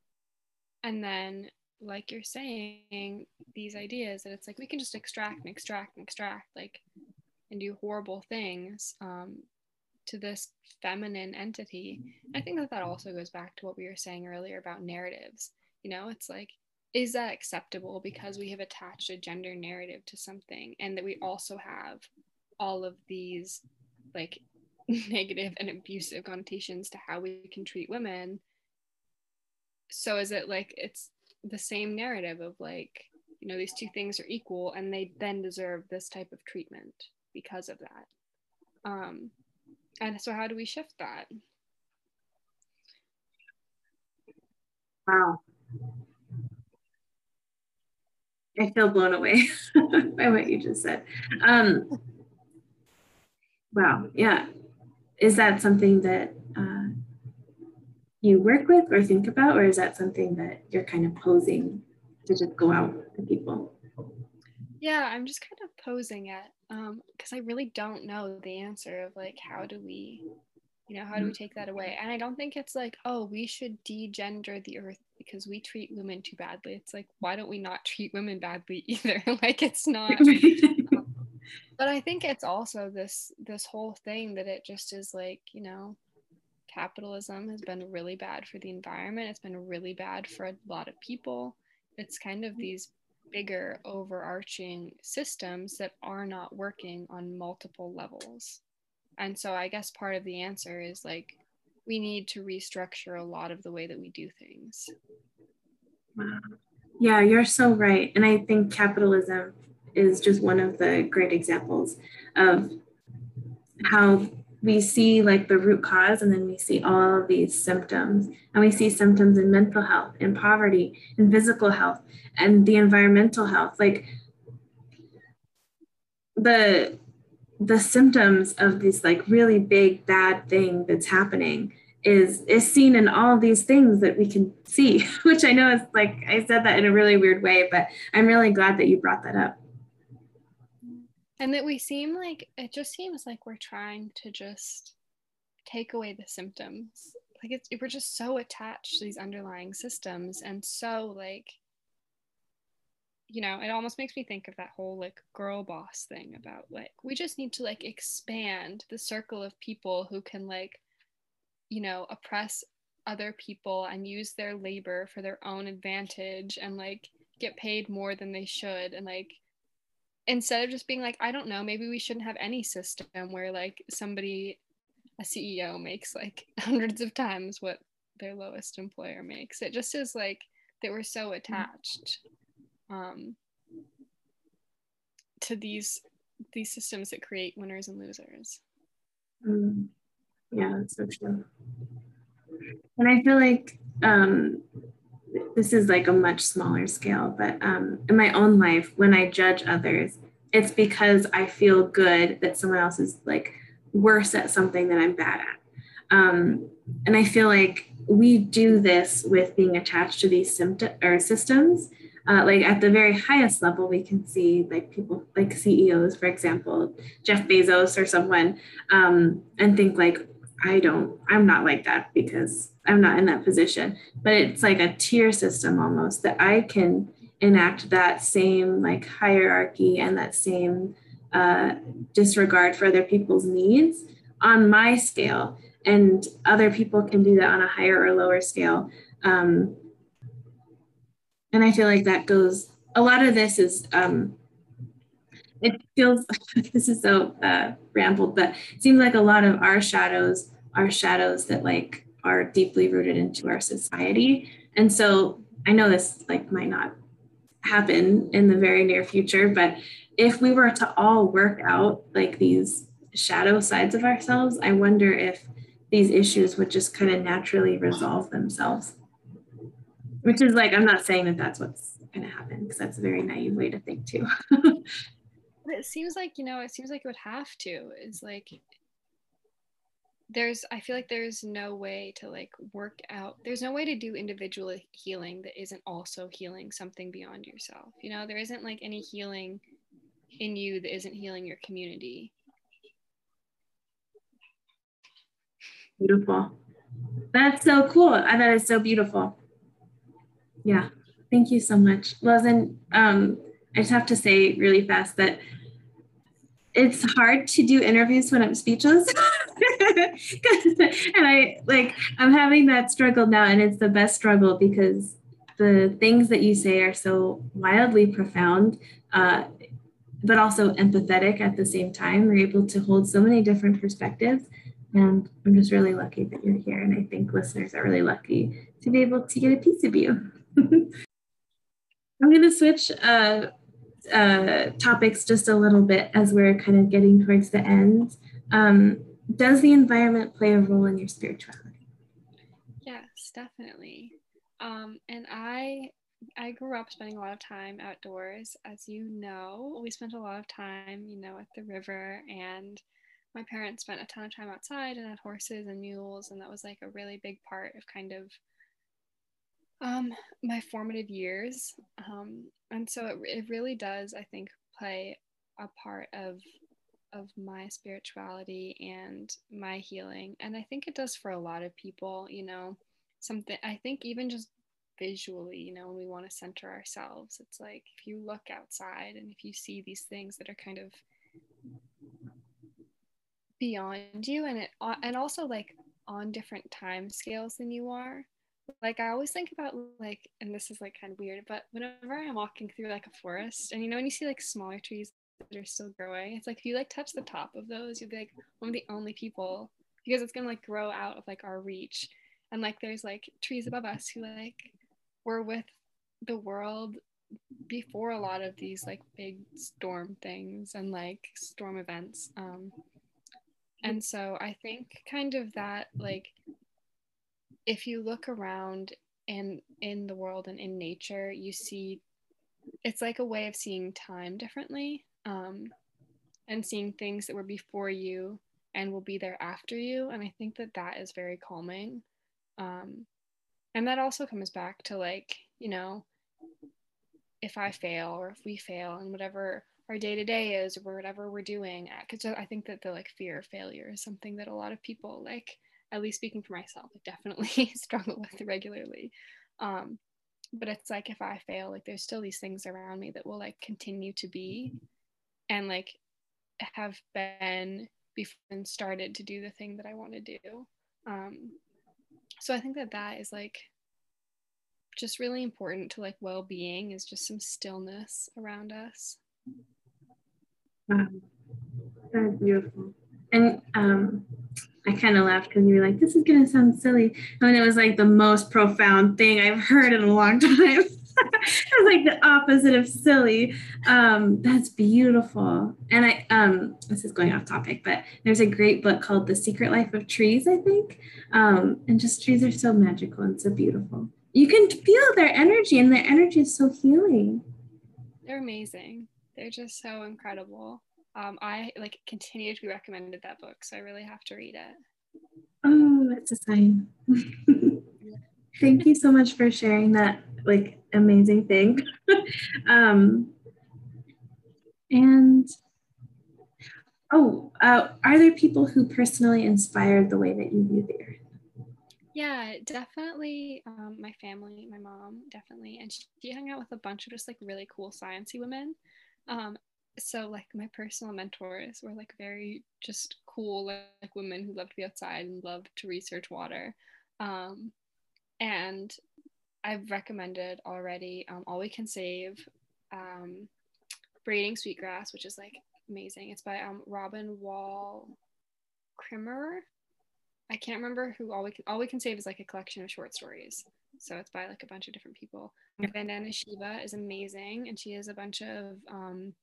and then like you're saying these ideas that it's like we can just extract and extract and extract like and do horrible things um, to this feminine entity. I think that that also goes back to what we were saying earlier about narratives. You know, it's like, is that acceptable because we have attached a gender narrative to something and that we also have all of these like negative and abusive connotations to how we can treat women? So is it like it's the same narrative of like, you know, these two things are equal and they then deserve this type of treatment? Because of that. Um, and so, how do we shift that? Wow. I feel blown away by what you just said. Um, wow. Yeah. Is that something that uh, you work with or think about, or is that something that you're kind of posing to just go out to people? Yeah, I'm just kind of posing it because um, I really don't know the answer of like how do we, you know, how do we mm. take that away? And I don't think it's like oh we should degender the earth because we treat women too badly. It's like why don't we not treat women badly either? like it's not. um, but I think it's also this this whole thing that it just is like you know capitalism has been really bad for the environment. It's been really bad for a lot of people. It's kind of these bigger overarching systems that are not working on multiple levels. And so I guess part of the answer is like we need to restructure a lot of the way that we do things. Wow. Yeah, you're so right. And I think capitalism is just one of the great examples of how we see like the root cause and then we see all of these symptoms. And we see symptoms in mental health in poverty in physical health and the environmental health. Like the the symptoms of this like really big bad thing that's happening is is seen in all these things that we can see which i know is like i said that in a really weird way but i'm really glad that you brought that up and that we seem like it just seems like we're trying to just take away the symptoms. Like it's we're just so attached to these underlying systems and so like you know it almost makes me think of that whole like girl boss thing about like we just need to like expand the circle of people who can like you know oppress other people and use their labor for their own advantage and like get paid more than they should and like instead of just being like, I don't know, maybe we shouldn't have any system where like somebody, a CEO makes like hundreds of times what their lowest employer makes. It just is like that we're so attached um, to these these systems that create winners and losers. Mm. Yeah, that's so true. And I feel like um, this is like a much smaller scale, but um, in my own life, when I judge others, it's because I feel good that someone else is like worse at something that I'm bad at. Um, and I feel like we do this with being attached to these symptom or systems. Uh, like at the very highest level, we can see like people like CEOs, for example, Jeff Bezos or someone, um, and think like, I don't, I'm not like that because I'm not in that position. But it's like a tier system almost that I can enact that same like hierarchy and that same uh, disregard for other people's needs on my scale. And other people can do that on a higher or lower scale. Um, and I feel like that goes, a lot of this is, um, it feels, this is so uh, rambled, but it seems like a lot of our shadows are shadows that like are deeply rooted into our society. And so I know this like might not happen in the very near future, but if we were to all work out like these shadow sides of ourselves, I wonder if these issues would just kind of naturally resolve themselves. Which is like, I'm not saying that that's what's going to happen because that's a very naive way to think too. it seems like, you know, it seems like it would have to. Is like there's i feel like there's no way to like work out there's no way to do individual healing that isn't also healing something beyond yourself you know? There isn't like any healing in you that isn't healing your community. Beautiful. That's so cool. I thought it's so beautiful. Yeah. Thank you so much. Then um i just have to say really fast that it's hard to do interviews when I'm speechless. and I like I'm having that struggle now and it's the best struggle because the things that you say are so wildly profound uh, but also empathetic at the same time. We're able to hold so many different perspectives. And I'm just really lucky that you're here. And I think listeners are really lucky to be able to get a piece of you. I'm going to switch uh, uh, topics just a little bit as we're kind of getting towards the end. Um, does the environment play a role in your spirituality? Yes, definitely. Um, and I I grew up spending a lot of time outdoors. As you know, we spent a lot of time, you know, at the river and my parents spent a ton of time outside and had horses and mules and that was like a really big part of kind of um, my formative years. Um, and so it, it really does, I think, play a part of of my spirituality and my healing. And I think it does for a lot of people, you know, something I think even just visually, you know, when we want to center ourselves, it's like if you look outside and if you see these things that are kind of beyond you and it and also like on different time scales than you are like I always think about like, and this is like kind of weird, but whenever I'm walking through like a forest, and you know when you see like smaller trees that are still growing, it's like if you like touch the top of those, you'll be like one of the only people because it's gonna like grow out of like our reach, and like there's like trees above us who like were with the world before a lot of these like big storm things and like storm events. Um and so i think kind of that like if you look around and in the world and in nature you see it's like a way of seeing time differently um and seeing things that were before you and will be there after you. And i think that that is very calming. Um and that also comes back to like you know if i fail or if we fail and whatever our day to day is or whatever we're doing because i think that the like fear of failure is something that a lot of people like at least speaking for myself i definitely struggle with regularly. Um but it's like if i fail like there's still these things around me that will like continue to be and like have been before and started to do the thing that I want to do. Um, so I think that that is like just really important to like well-being is just some stillness around us. Wow, that's beautiful. And um, I kind of laughed because you were like, "This is gonna sound silly," and it was like the most profound thing I've heard in a long time. it's like the opposite of silly. Um, that's beautiful. And I um this is going off topic, but there's a great book called The Secret Life of Trees, I think. Um, and just trees are so magical and so beautiful. You can feel their energy, and their energy is so healing. They're amazing. They're just so incredible. Um, I like continue to be recommended that book, so I really have to read it. Oh, that's a sign. Thank you so much for sharing that like amazing thing. um, and oh, uh, are there people who personally inspired the way that you view the earth? Yeah, definitely. Um, my family, my mom, definitely, and she, hung out with a bunch of just like really cool sciencey women. Um, so like my personal mentors were like very just cool like, like women who loved to be outside and loved to research water. Um, and I've recommended already um, All We Can Save, um, Braiding Sweetgrass, which is like amazing. It's by um, Robin Wall Kimmerer. I can't remember who All We Can, All We Can Save is like a collection of short stories. So it's by like a bunch of different people. Vandana Shiva is amazing, and she has a bunch of um,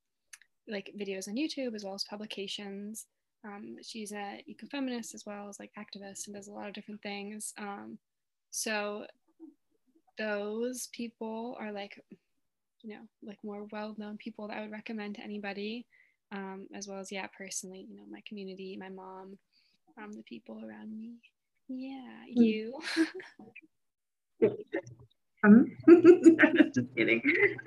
like videos on YouTube as well as publications. Um, she's a ecofeminist as well as like activist and does a lot of different things. Um, so those people are like, you know, like more well known people that I would recommend to anybody, um, as well as, yeah, personally, you know, my community, my mom, um, the people around me. Yeah, hmm. you. um, just kidding.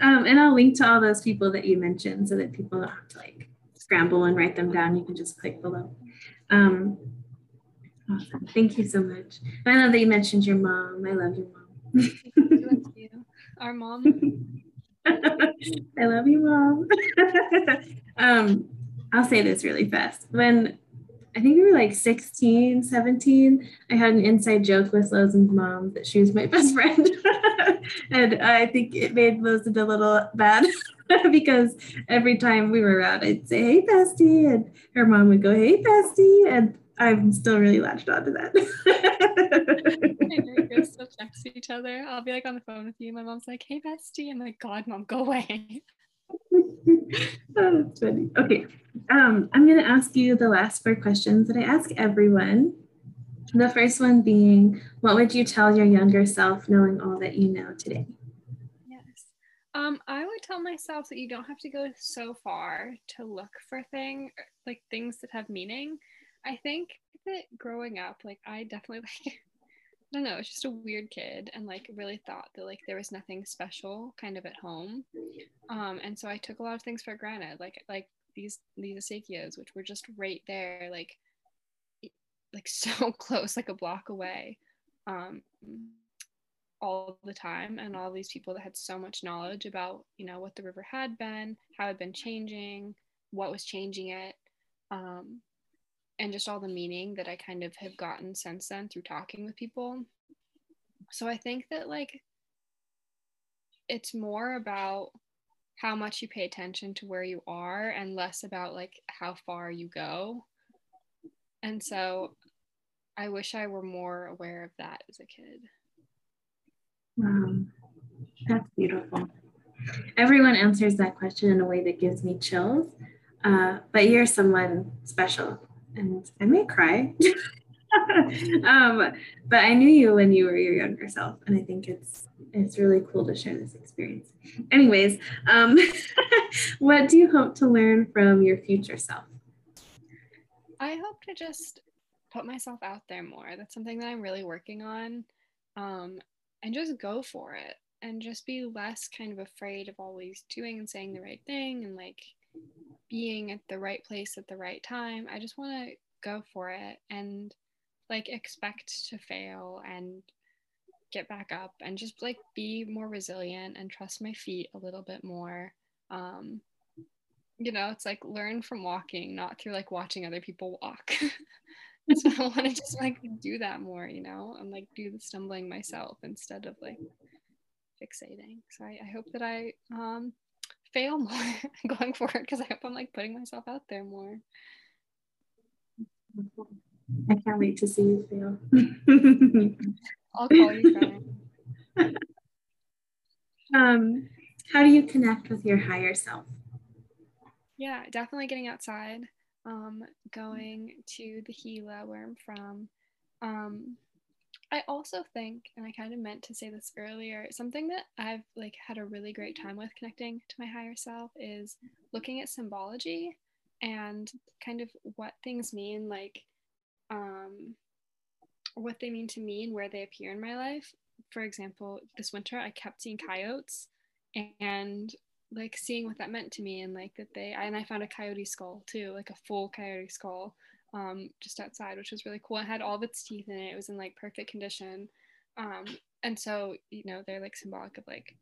um, and I'll link to all those people that you mentioned so that people don't have to like scramble and write them down. You can just click below. Um, Awesome. Thank you so much. I love that you mentioned your mom. I love your mom. you. Our mom. I love you, mom. um, I'll say this really fast. When I think we were like 16, 17, I had an inside joke with Lozen's mom that she was my best friend. and I think it made Lozen a little bad because every time we were around, I'd say, hey, bestie. And her mom would go, hey, bestie. And I'm still really latched onto that. we still text each other. I'll be like on the phone with you. My mom's like, "Hey, bestie," I'm like, "God, mom, go away." oh, that's funny. Okay, um, I'm gonna ask you the last four questions that I ask everyone. The first one being, what would you tell your younger self, knowing all that you know today? Yes, um, I would tell myself that you don't have to go so far to look for things like things that have meaning I think that growing up, like I definitely like I don't know, it's just a weird kid and like really thought that like there was nothing special kind of at home. Um and so I took a lot of things for granted, like like these these acequias, which were just right there, like like so close, like a block away. Um all the time and all these people that had so much knowledge about you know what the river had been how it had been changing what was changing it um, and just all the meaning that I kind of have gotten since then through talking with people. So I think that like it's more about how much you pay attention to where you are and less about like how far you go. And so I wish I were more aware of that as a kid. Wow. That's beautiful. Everyone answers that question in a way that gives me chills, uh, but you're someone special, and I may cry. um, but I knew you when you were your younger self, and I think it's it's really cool to share this experience. Anyways, um, what do you hope to learn from your future self? I hope to just put myself out there more. That's something that I'm really working on, um, and just go for it, and just be less kind of afraid of always doing and saying the right thing, and like being at the right place at the right time. I just want to go for it and like expect to fail and get back up and just like be more resilient and trust my feet a little bit more. Um you know it's like learn from walking not through like watching other people walk. So i want to just like do that more you know and like do the stumbling myself instead of like fixating. So i, I hope that i um fail more going forward because i hope i'm like putting myself out there more I can't wait to see you fail. I'll call you um, how do you connect with your higher self? Yeah, definitely getting outside, um, going to the Gila where I'm from. Um, I also think, and I kind of meant to say this earlier, something that I've like had a really great time with connecting to my higher self is looking at symbology and kind of what things mean. Like um, what they mean to me and where they appear in my life. For example, this winter I kept seeing coyotes and like seeing what that meant to me and like that they and I found a coyote skull too, like a full coyote skull um, just outside, which was really cool. It had all of its teeth in it. It was in like perfect condition. Um, and so, you know, they're like symbolic of like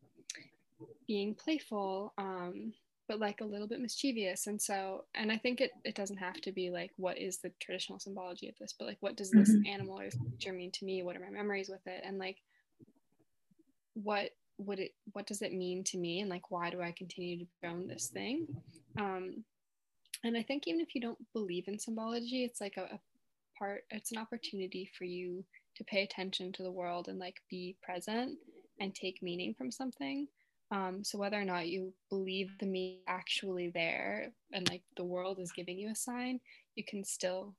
being playful, um, but like a little bit mischievous and so and i think it, it doesn't have to be like what is the traditional symbology of this but like what does this mm-hmm. animal or this creature mean to me what are my memories with it and like what would it what does it mean to me and like why do i continue to own this thing um and i think even if you don't believe in symbology it's like a, a part it's an opportunity for you to pay attention to the world and like be present and take meaning from something. Um, so whether or not you believe the me actually there and like the world is giving you a sign, you can still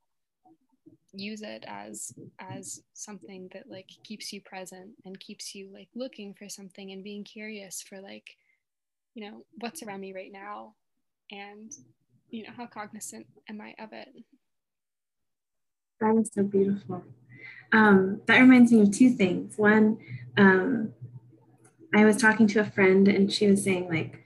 use it as as something that like keeps you present and keeps you like looking for something and being curious for like you know what's around me right now. And you know how cognizant am i of it that is so beautiful um, that reminds me of two things one um, I was talking to a friend and she was saying like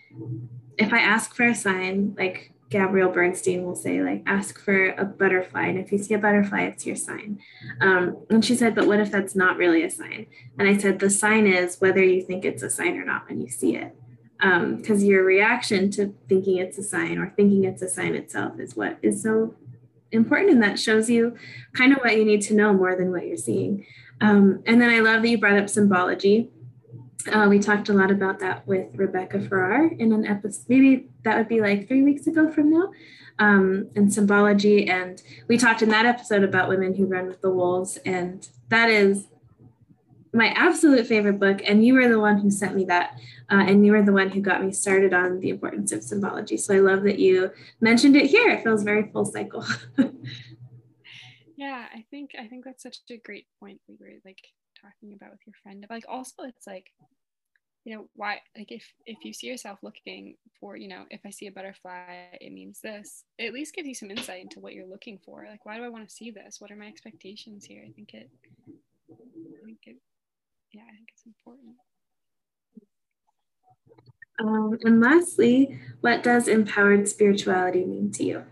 if I ask for a sign, like Gabrielle Bernstein will say, like, ask for a butterfly. And if you see a butterfly, it's your sign. Um, and she said, but what if that's not really a sign? And I said, the sign is whether you think it's a sign or not when you see it. Because um, your reaction to thinking it's a sign or thinking it's a sign itself is what is so important. And that shows you kind of what you need to know more than what you're seeing. Um, and then I love that you brought up symbology uh, we talked a lot about that with Rebecca Farrar in an episode, maybe that would be like three weeks ago from now, um, and symbology. And we talked in that episode about women who run with the wolves. And that is my absolute favorite book. And you were the one who sent me that. Uh, and you were the one who got me started on the importance of symbology. So I love that you mentioned it here. It feels very full cycle. yeah, I think I think that's such a great point we were like talking about with your friend. Like also it's like you know why like if if you see yourself looking for you know if i see a butterfly it means this it at least gives you some insight into what you're looking for like why do i want to see this what are my expectations here i think it i think it yeah i think it's important. Um, and lastly what does empowered spirituality mean to you?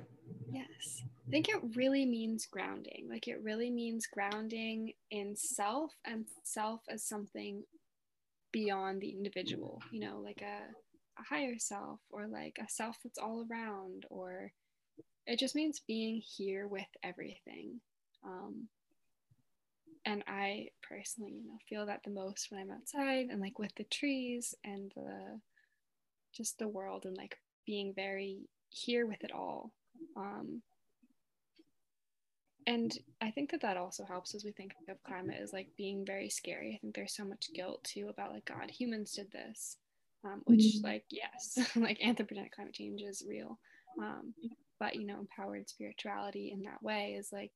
Yes. I think it really means grounding. Like it really means grounding in self and self as something beyond the individual, you know, like a, a higher self or like a self that's all around, or it just means being here with everything. Um, and I personally, you know, feel that the most when I'm outside and like with the trees and the just the world and like being very here with it all. Um, and I think that that also helps as we think of climate as like being very scary. I think there's so much guilt too about like God, humans did this, um, which mm-hmm. like yes, like anthropogenic climate change is real, um, but you know empowered spirituality in that way is like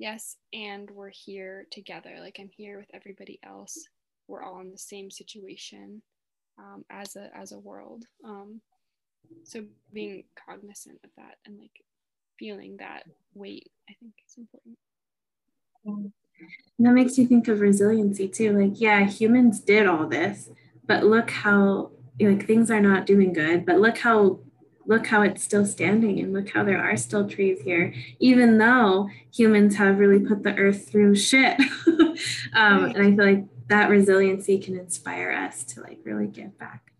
yes, and we're here together. Like I'm here with everybody else. We're all in the same situation um, as a as a world. Um, so being cognizant of that and like feeling that weight, I think is important. And that makes you think of resiliency too. Like, yeah, humans did all this, but look how like things are not doing good. But look how look how it's still standing and look how there are still trees here, even though humans have really put the earth through shit. um, right. And I feel like that resiliency can inspire us to like really give back.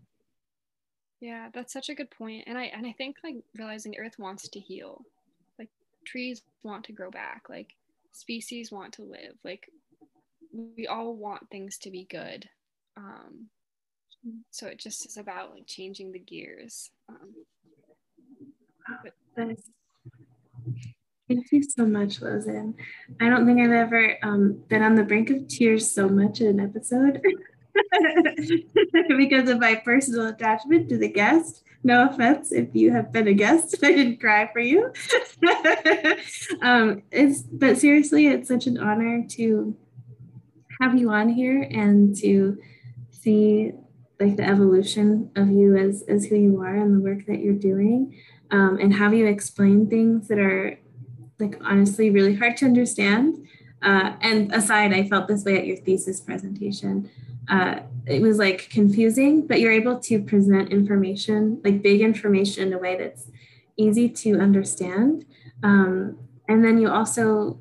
Yeah, that's such a good point. And I and I think like realizing Earth wants to heal Like trees want to grow back like species want to live like we all want things to be good um so it just is about like changing the gears um Thank you so much, Lozen. I don't think I've ever um, been on the brink of tears so much in an episode because of my personal attachment to the guest no offense if you have been a guest I didn't cry for you. um, it's but seriously, it's such an honor to have you on here and to see like the evolution of you as as who you are and the work that you're doing, um, and have you explain things that are like honestly really hard to understand. Uh, and aside, I felt this way at your thesis presentation. Uh, it was like confusing, but you're able to present information, like big information, in a way that's easy to understand. Um, and then you also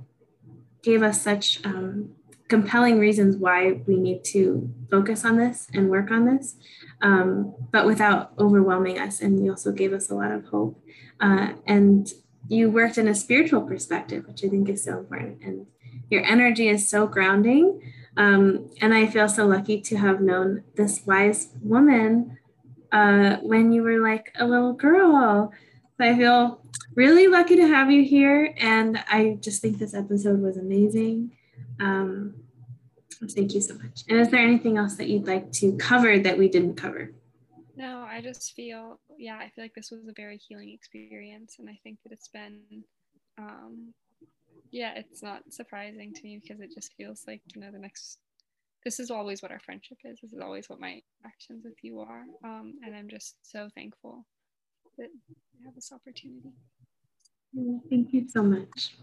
gave us such um, compelling reasons why we need to focus on this and work on this, um, but without overwhelming us. And you also gave us a lot of hope. Uh, and you worked in a spiritual perspective, which I think is so important. And your energy is so grounding. Um, and I feel so lucky to have known this wise woman uh, when you were like a little girl. So I feel really lucky to have you here. And I just think this episode was amazing. Um, thank you so much. And is there anything else that you'd like to cover that we didn't cover? No, I just feel, yeah, I feel like this was a very healing experience. And I think that it's been um, yeah, it's not surprising to me because it just feels like, you know, the next this is always what our friendship is. This is always what my actions with you are. Um, and I'm just so thankful that I have this opportunity. Thank you so much.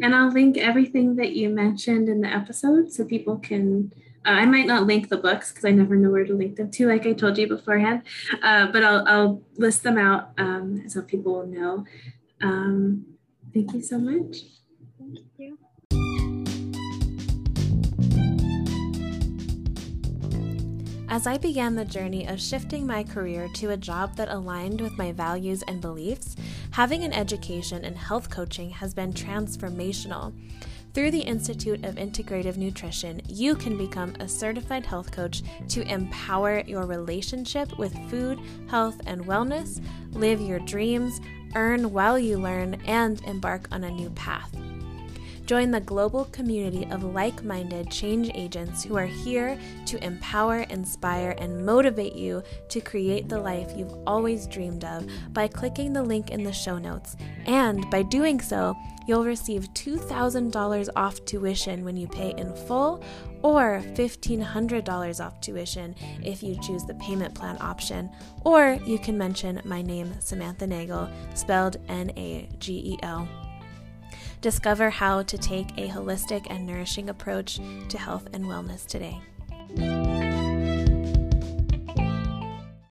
And I'll link everything that you mentioned in the episode so people can. Uh, I might not link the books because I never know where to link them to, like I told you beforehand, uh, but I'll, I'll list them out um, so people will know. Um, thank you so much. Thank you. As I began the journey of shifting my career to a job that aligned with my values and beliefs, having an education in health coaching has been transformational. Through the Institute of Integrative Nutrition, you can become a certified health coach to empower your relationship with food, health, and wellness, live your dreams, earn while you learn, and embark on a new path. Join the global community of like minded change agents who are here to empower, inspire, and motivate you to create the life you've always dreamed of by clicking the link in the show notes. And by doing so, you'll receive $2,000 off tuition when you pay in full or $1,500 off tuition if you choose the payment plan option. Or you can mention my name, Samantha Nagel, spelled N A G E L. Discover how to take a holistic and nourishing approach to health and wellness today.